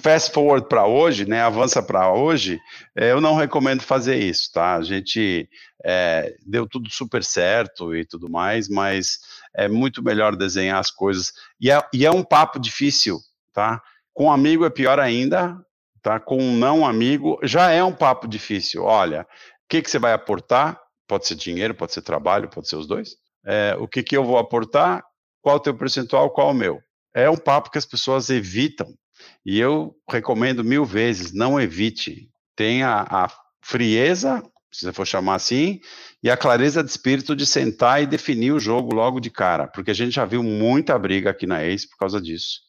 fast forward para hoje, né, avança para hoje, é, eu não recomendo fazer isso, tá? A gente é, deu tudo super certo e tudo mais, mas é muito melhor desenhar as coisas. E é, e é um papo difícil, tá? Com amigo é pior ainda, tá? Com um não amigo já é um papo difícil. Olha, o que, que você vai aportar? Pode ser dinheiro, pode ser trabalho, pode ser os dois. É, o que, que eu vou aportar? Qual o teu percentual? Qual o meu? É um papo que as pessoas evitam e eu recomendo mil vezes, não evite. Tenha a frieza, se você for chamar assim, e a clareza de espírito de sentar e definir o jogo logo de cara, porque a gente já viu muita briga aqui na ACE por causa disso.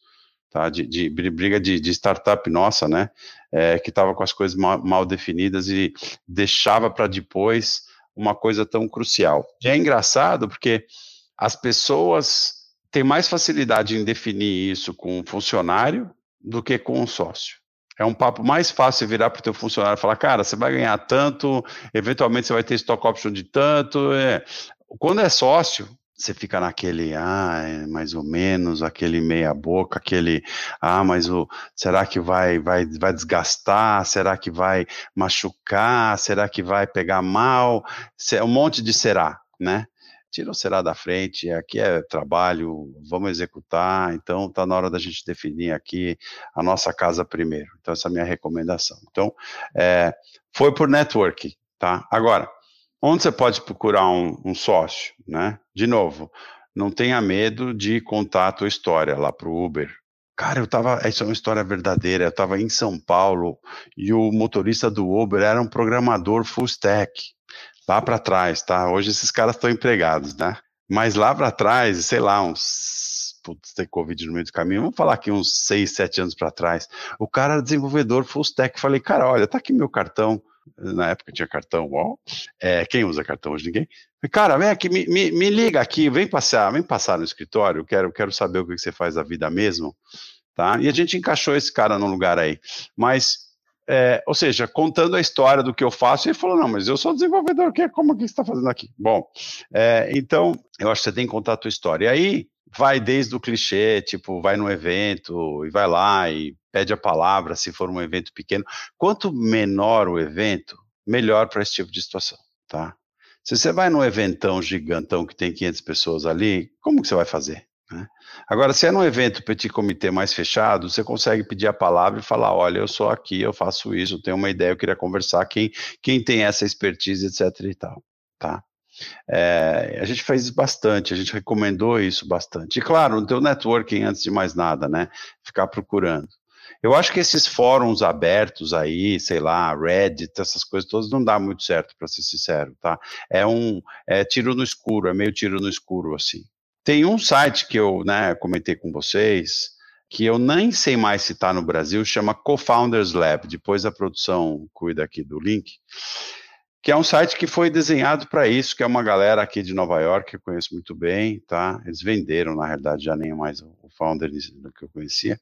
Tá, de, de briga de, de, startup nossa, né, é, que estava com as coisas mal, mal definidas e deixava para depois uma coisa tão crucial. E é engraçado porque as pessoas têm mais facilidade em definir isso com um funcionário do que com um sócio. É um papo mais fácil virar para o teu funcionário e falar, cara, você vai ganhar tanto, eventualmente você vai ter stock option de tanto. É. Quando é sócio, você fica naquele, ah, é mais ou menos, aquele meia boca, aquele, ah, mas o, será que vai, vai, vai desgastar? Será que vai machucar? Será que vai pegar mal? Um monte de será, né? tira o será da frente, aqui é trabalho, vamos executar, então está na hora da gente definir aqui a nossa casa primeiro. Então, essa é a minha recomendação. Então, é, foi por network, tá? Agora, onde você pode procurar um, um sócio, né? De novo, não tenha medo de contar a tua história lá para o Uber. Cara, eu tava. Essa é uma história verdadeira. Eu estava em São Paulo e o motorista do Uber era um programador full stack lá para trás, tá? Hoje esses caras estão empregados, né? Mas lá para trás, sei lá, uns putz, ter Covid no meio do caminho. Vamos falar aqui uns 6, 7 anos para trás. O cara era desenvolvedor full stack. Falei, cara, olha, tá aqui meu cartão. Na época tinha cartão, ó. É, quem usa cartão hoje? Ninguém. Cara, vem aqui, me, me, me, liga aqui, vem passar, vem passar no escritório. Quero, quero saber o que você faz da vida mesmo. Tá? E a gente encaixou esse cara no lugar aí. Mas é, ou seja, contando a história do que eu faço, ele falou: não, mas eu sou desenvolvedor, que, como que você está fazendo aqui? Bom, é, então eu acho que você tem que contar a tua história. E aí vai desde o clichê, tipo, vai no evento e vai lá e pede a palavra se for um evento pequeno. Quanto menor o evento, melhor para esse tipo de situação, tá? Se você vai num eventão gigantão que tem 500 pessoas ali, como que você vai fazer? Né? Agora, se é num evento petit comitê mais fechado, você consegue pedir a palavra e falar: olha, eu sou aqui, eu faço isso, eu tenho uma ideia, eu queria conversar. Quem, quem tem essa expertise, etc. e tal. Tá? É, a gente fez bastante, a gente recomendou isso bastante. E claro, no teu networking, antes de mais nada, né? Ficar procurando. Eu acho que esses fóruns abertos aí, sei lá, Reddit, essas coisas todas, não dá muito certo, para ser sincero, tá? É um é tiro no escuro, é meio tiro no escuro, assim. Tem um site que eu né, comentei com vocês, que eu nem sei mais citar tá no Brasil, chama Co-Founders Lab. Depois a produção cuida aqui do link. Que é um site que foi desenhado para isso, que é uma galera aqui de Nova York que eu conheço muito bem, tá? Eles venderam, na realidade, já nem mais o founder que eu conhecia,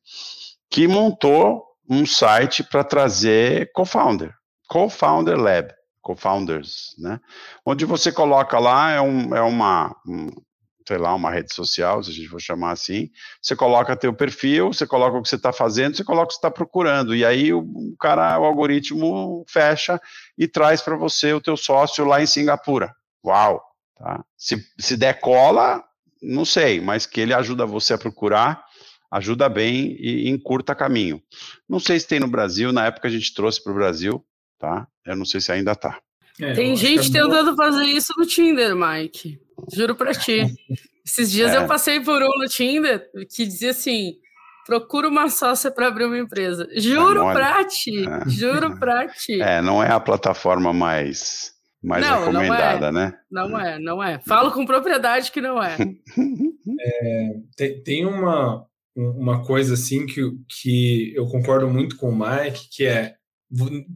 que montou um site para trazer co-founder, co-founder lab, co-founders, né? Onde você coloca lá é, um, é uma um, sei lá, uma rede social, se a gente for chamar assim, você coloca teu perfil, você coloca o que você está fazendo, você coloca o que você está procurando, e aí o, o, cara, o algoritmo fecha e traz para você o teu sócio lá em Singapura. Uau! Tá? Se, se der cola, não sei, mas que ele ajuda você a procurar, ajuda bem e encurta caminho. Não sei se tem no Brasil, na época a gente trouxe para o Brasil, tá? Eu não sei se ainda está. É, tem gente é tentando fazer isso no Tinder, Mike. Juro pra ti. Esses dias é. eu passei por um no Tinder que dizia assim: procura uma sócia para abrir uma empresa. Juro é pra ti, é. juro [laughs] pra ti. É, não é a plataforma mais, mais não, recomendada, não é. né? Não é, não é. Falo com propriedade que não é. [laughs] é tem, tem uma, uma coisa assim que, que eu concordo muito com o Mike, que é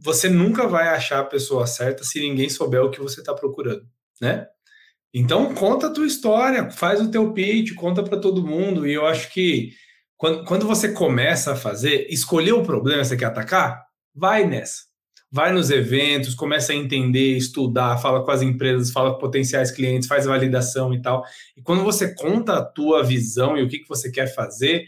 você nunca vai achar a pessoa certa se ninguém souber o que você está procurando, né? Então, conta a tua história, faz o teu pitch, conta para todo mundo. E eu acho que quando, quando você começa a fazer, escolher o problema que você quer atacar, vai nessa. Vai nos eventos, começa a entender, estudar, fala com as empresas, fala com potenciais clientes, faz validação e tal. E quando você conta a tua visão e o que, que você quer fazer,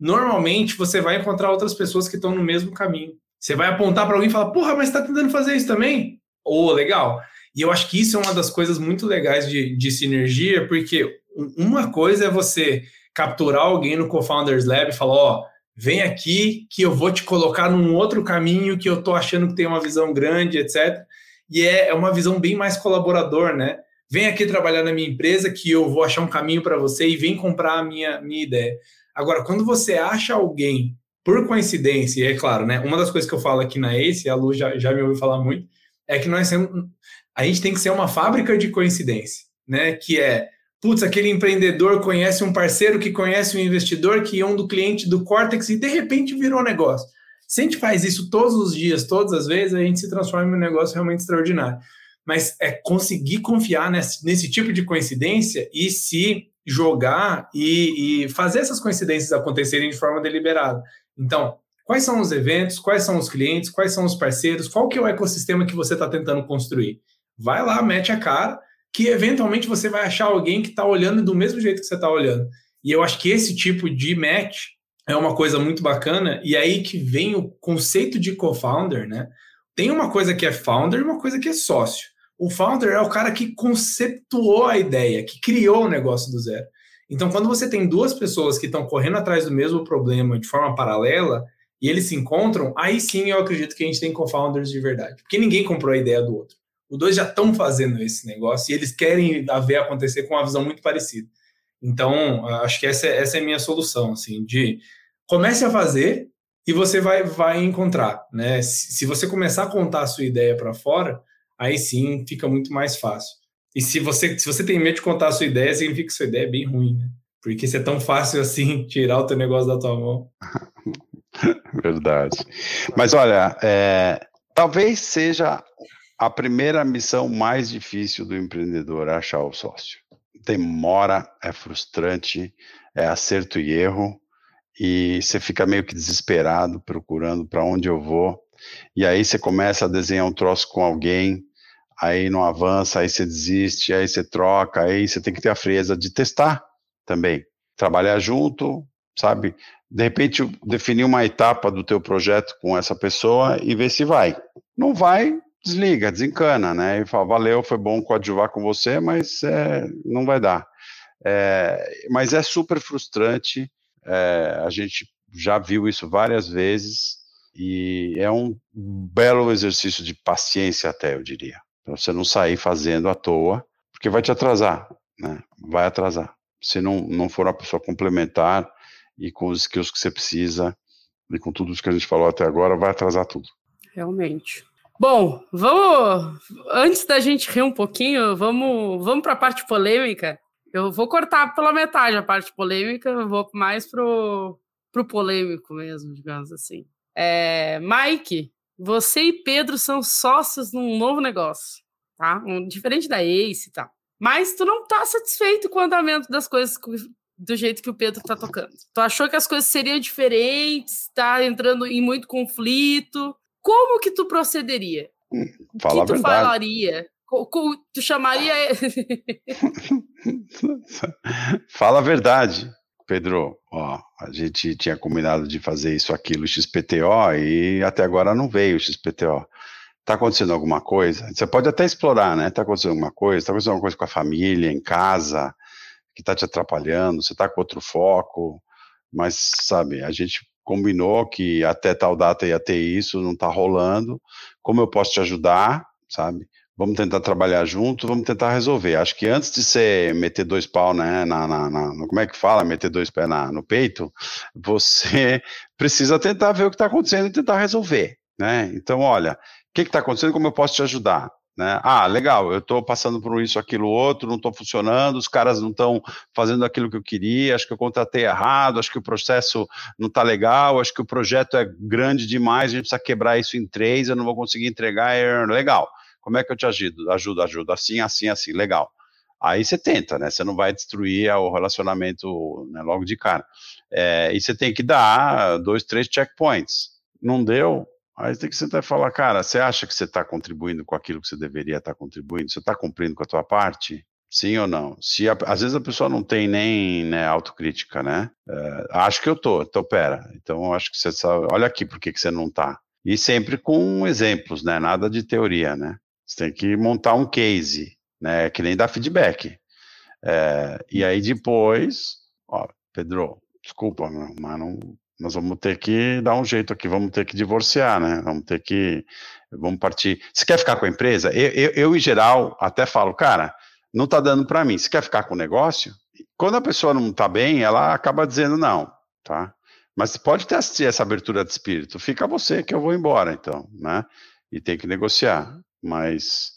normalmente você vai encontrar outras pessoas que estão no mesmo caminho. Você vai apontar para alguém e falar, porra, mas está tentando fazer isso também? Ô, oh, legal. E eu acho que isso é uma das coisas muito legais de, de sinergia, porque uma coisa é você capturar alguém no Co-Founders Lab e falar, ó, oh, vem aqui que eu vou te colocar num outro caminho que eu tô achando que tem uma visão grande, etc. E é, é uma visão bem mais colaborador, né? Vem aqui trabalhar na minha empresa que eu vou achar um caminho para você e vem comprar a minha, minha ideia. Agora, quando você acha alguém, por coincidência, e é claro, né? Uma das coisas que eu falo aqui na ACE, a Lu já, já me ouviu falar muito, é que nós a gente tem que ser uma fábrica de coincidência, né? Que é, putz, aquele empreendedor conhece um parceiro que conhece um investidor que é um do cliente do Cortex e de repente virou negócio. Se a gente faz isso todos os dias, todas as vezes, a gente se transforma em um negócio realmente extraordinário. Mas é conseguir confiar nesse, nesse tipo de coincidência e se jogar e, e fazer essas coincidências acontecerem de forma deliberada. Então, quais são os eventos, quais são os clientes, quais são os parceiros, qual que é o ecossistema que você está tentando construir vai lá, mete a cara, que eventualmente você vai achar alguém que está olhando do mesmo jeito que você está olhando. E eu acho que esse tipo de match é uma coisa muito bacana, e aí que vem o conceito de co-founder, né? Tem uma coisa que é founder e uma coisa que é sócio. O founder é o cara que conceptuou a ideia, que criou o negócio do zero. Então, quando você tem duas pessoas que estão correndo atrás do mesmo problema de forma paralela, e eles se encontram, aí sim eu acredito que a gente tem co-founders de verdade. Porque ninguém comprou a ideia do outro. Os dois já estão fazendo esse negócio e eles querem ver acontecer com uma visão muito parecida. Então, acho que essa, é, essa é a minha solução, assim, de comece a fazer e você vai, vai encontrar, né? Se, se você começar a contar a sua ideia para fora, aí sim fica muito mais fácil. E se você, se você tem medo de contar a sua ideia, significa que sua ideia é bem ruim, né? Porque se é tão fácil assim [laughs] tirar o teu negócio da tua mão. [laughs] Verdade. Mas olha, é, talvez seja a primeira missão mais difícil do empreendedor achar o sócio. Demora, é frustrante, é acerto e erro, e você fica meio que desesperado procurando para onde eu vou. E aí você começa a desenhar um troço com alguém, aí não avança, aí você desiste, aí você troca, aí você tem que ter a frieza de testar também. Trabalhar junto, sabe? De repente, definir uma etapa do teu projeto com essa pessoa e ver se vai. Não vai, desliga, desencana, né? E fala, valeu, foi bom coadjuvar com você, mas é, não vai dar. É, mas é super frustrante, é, a gente já viu isso várias vezes, e é um belo exercício de paciência até, eu diria. Para você não sair fazendo à toa, porque vai te atrasar, né? Vai atrasar. Se não, não for uma pessoa complementar e com os skills que você precisa, e com tudo isso que a gente falou até agora, vai atrasar tudo. Realmente. Bom, vamos. Antes da gente rir um pouquinho, vamos, vamos para a parte polêmica. Eu vou cortar pela metade a parte polêmica, vou mais pro, pro polêmico mesmo, digamos assim. É, Mike, você e Pedro são sócios num novo negócio, tá? Um, diferente da Ace e tal. Mas tu não tá satisfeito com o andamento das coisas do jeito que o Pedro tá tocando. Tu achou que as coisas seriam diferentes, tá entrando em muito conflito. Como que tu procederia? Hum, fala que tu falaria? Tu chamaria. [laughs] fala a verdade. Pedro, ó, a gente tinha combinado de fazer isso, aquilo, XPTO, e até agora não veio o XPTO. Tá acontecendo alguma coisa? Você pode até explorar, né? Tá acontecendo alguma coisa? Tá acontecendo alguma coisa com a família, em casa, que tá te atrapalhando? Você tá com outro foco? Mas, sabe, a gente combinou que até tal data ia ter isso, não tá rolando. Como eu posso te ajudar, sabe? vamos tentar trabalhar junto, vamos tentar resolver. Acho que antes de você meter dois pau, né, na, na, na como é que fala, meter dois pés na, no peito, você [laughs] precisa tentar ver o que está acontecendo e tentar resolver, né? Então, olha, o que está acontecendo, como eu posso te ajudar? Né? Ah, legal, eu estou passando por isso, aquilo, outro, não estou funcionando, os caras não estão fazendo aquilo que eu queria, acho que eu contratei errado, acho que o processo não está legal, acho que o projeto é grande demais, a gente precisa quebrar isso em três, eu não vou conseguir entregar, é legal. Como é que eu te ajudo? Ajudo, ajudo, assim, assim, assim, legal. Aí você tenta, né? Você não vai destruir o relacionamento né, logo de cara. É, e você tem que dar dois, três checkpoints. Não deu? Aí tem que sentar e falar, cara, você acha que você está contribuindo com aquilo que você deveria estar tá contribuindo? Você está cumprindo com a tua parte? Sim ou não? Se a, às vezes a pessoa não tem nem né, autocrítica, né? É, acho que eu tô, então pera. Então acho que você sabe, olha aqui por que, você não tá. E sempre com exemplos, né? Nada de teoria, né? Você tem que montar um case, né? Que nem dar feedback. É, e aí depois, ó, Pedro, desculpa, mas não, nós vamos ter que dar um jeito aqui, vamos ter que divorciar, né? Vamos ter que, vamos partir. Você quer ficar com a empresa? Eu, eu, eu em geral, até falo, cara, não tá dando para mim. Você quer ficar com o negócio? Quando a pessoa não tá bem, ela acaba dizendo não, tá? Mas pode ter essa abertura de espírito. Fica você que eu vou embora, então, né? E tem que negociar. Mas,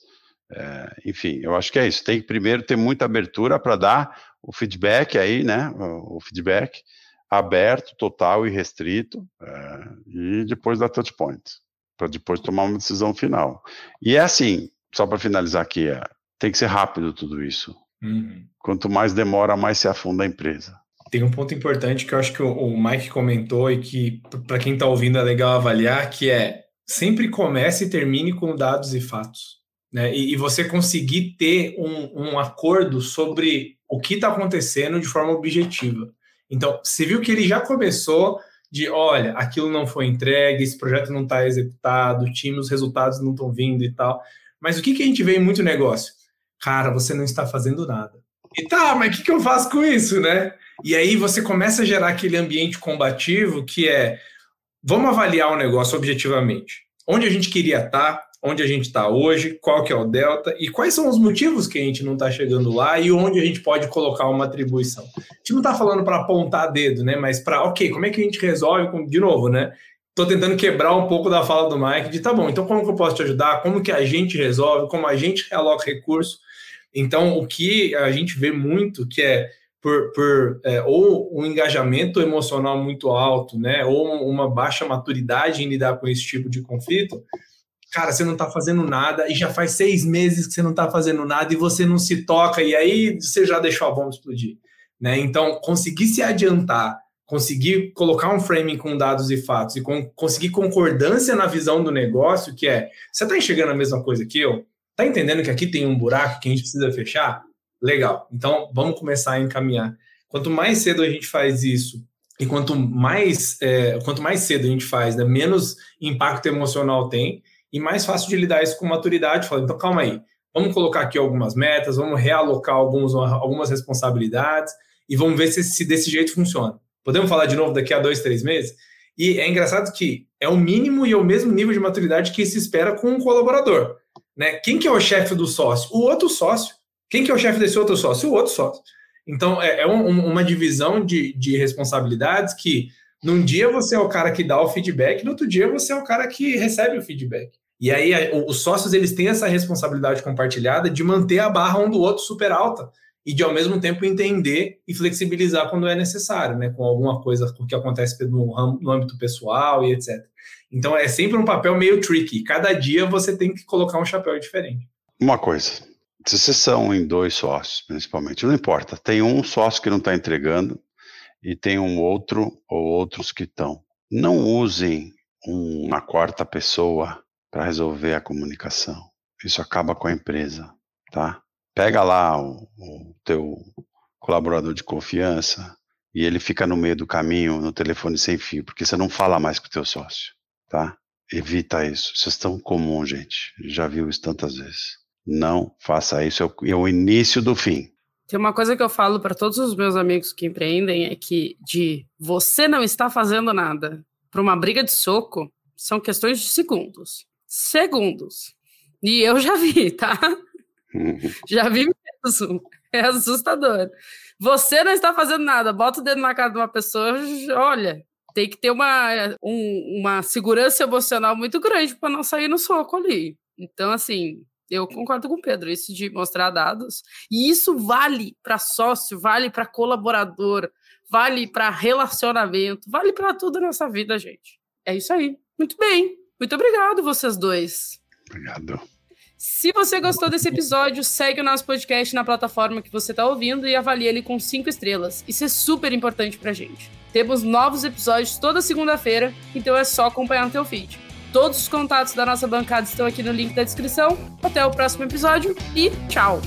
é, enfim, eu acho que é isso. Tem que primeiro ter muita abertura para dar o feedback aí, né? O, feedback aberto, total e restrito, é, e depois dar touch point, para depois tomar uma decisão final. E é assim, só para finalizar aqui, é, tem que ser rápido tudo isso. Uhum. Quanto mais demora, mais se afunda a empresa. Tem um ponto importante que eu acho que o, o Mike comentou e que para quem está ouvindo é legal avaliar, que é sempre comece e termine com dados e fatos. Né? E, e você conseguir ter um, um acordo sobre o que está acontecendo de forma objetiva. Então, você viu que ele já começou de, olha, aquilo não foi entregue, esse projeto não está executado, o time, os resultados não estão vindo e tal. Mas o que, que a gente vê em muito negócio? Cara, você não está fazendo nada. E tá, mas o que, que eu faço com isso, né? E aí você começa a gerar aquele ambiente combativo que é, Vamos avaliar o negócio objetivamente. Onde a gente queria estar, onde a gente está hoje, qual que é o delta e quais são os motivos que a gente não está chegando lá e onde a gente pode colocar uma atribuição. A gente não está falando para apontar dedo, né? Mas para, ok, como é que a gente resolve? De novo, né? Estou tentando quebrar um pouco da fala do Mike de tá bom, então como que eu posso te ajudar? Como que a gente resolve? Como a gente realoca recurso? Então, o que a gente vê muito que é por, por é, ou um engajamento emocional muito alto, né, ou uma baixa maturidade em lidar com esse tipo de conflito, cara, você não está fazendo nada e já faz seis meses que você não está fazendo nada e você não se toca e aí você já deixou a bomba explodir, né? Então, conseguir se adiantar, conseguir colocar um framing com dados e fatos e conseguir concordância na visão do negócio, que é, você está enxergando a mesma coisa que eu? Está entendendo que aqui tem um buraco que a gente precisa fechar? Legal. Então, vamos começar a encaminhar. Quanto mais cedo a gente faz isso e quanto mais, é, quanto mais cedo a gente faz, né, menos impacto emocional tem e mais fácil de lidar isso com maturidade. Fala, então, calma aí, vamos colocar aqui algumas metas, vamos realocar alguns, algumas responsabilidades e vamos ver se, se desse jeito funciona. Podemos falar de novo daqui a dois, três meses? E é engraçado que é o mínimo e é o mesmo nível de maturidade que se espera com um colaborador. Né? Quem que é o chefe do sócio? O outro sócio. Quem que é o chefe desse outro sócio? O outro sócio. Então, é, é um, uma divisão de, de responsabilidades que num dia você é o cara que dá o feedback, no outro dia você é o cara que recebe o feedback. E aí os sócios eles têm essa responsabilidade compartilhada de manter a barra um do outro super alta e de ao mesmo tempo entender e flexibilizar quando é necessário, né, com alguma coisa que acontece no, no âmbito pessoal e etc. Então é sempre um papel meio tricky. Cada dia você tem que colocar um chapéu diferente. Uma coisa, se vocês são em dois sócios, principalmente, não importa. Tem um sócio que não está entregando e tem um outro ou outros que estão. Não usem uma quarta pessoa para resolver a comunicação. Isso acaba com a empresa, tá? Pega lá o, o teu colaborador de confiança e ele fica no meio do caminho no telefone sem fio, porque você não fala mais com o teu sócio, tá? Evita isso. Isso é tão comum, gente. Já viu isso tantas vezes. Não faça isso. É o, é o início do fim. Tem uma coisa que eu falo para todos os meus amigos que empreendem é que de você não está fazendo nada para uma briga de soco são questões de segundos. Segundos. E eu já vi, tá? Uhum. Já vi mesmo. É assustador. Você não está fazendo nada, bota o dedo na cara de uma pessoa, olha, tem que ter uma, um, uma segurança emocional muito grande para não sair no soco ali. Então, assim, eu concordo com o Pedro, isso de mostrar dados. E isso vale para sócio, vale para colaborador, vale para relacionamento, vale para tudo nessa vida, gente. É isso aí. Muito bem. Muito obrigado, vocês dois. Obrigado. Se você gostou desse episódio, segue o nosso podcast na plataforma que você está ouvindo e avalie ele com cinco estrelas. Isso é super importante pra gente. Temos novos episódios toda segunda-feira, então é só acompanhar no teu feed. Todos os contatos da nossa bancada estão aqui no link da descrição. Até o próximo episódio e tchau!